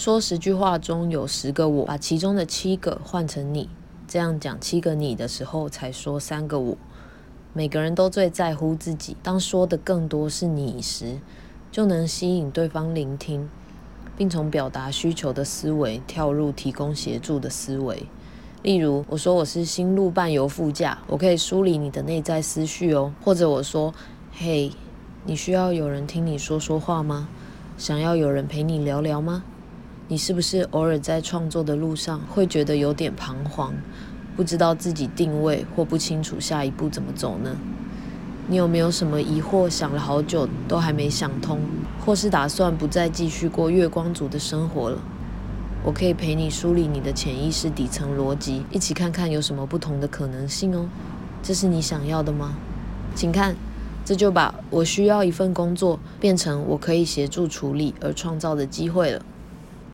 说十句话中有十个我，把其中的七个换成你，这样讲七个你的时候才说三个我。每个人都最在乎自己，当说的更多是你时，就能吸引对方聆听，并从表达需求的思维跳入提供协助的思维。例如，我说我是新路伴游副驾，我可以梳理你的内在思绪哦。或者我说，嘿，你需要有人听你说说话吗？想要有人陪你聊聊吗？你是不是偶尔在创作的路上会觉得有点彷徨，不知道自己定位或不清楚下一步怎么走呢？你有没有什么疑惑，想了好久都还没想通，或是打算不再继续过月光族的生活了？我可以陪你梳理你的潜意识底层逻辑，一起看看有什么不同的可能性哦。这是你想要的吗？请看，这就把我需要一份工作变成我可以协助处理而创造的机会了。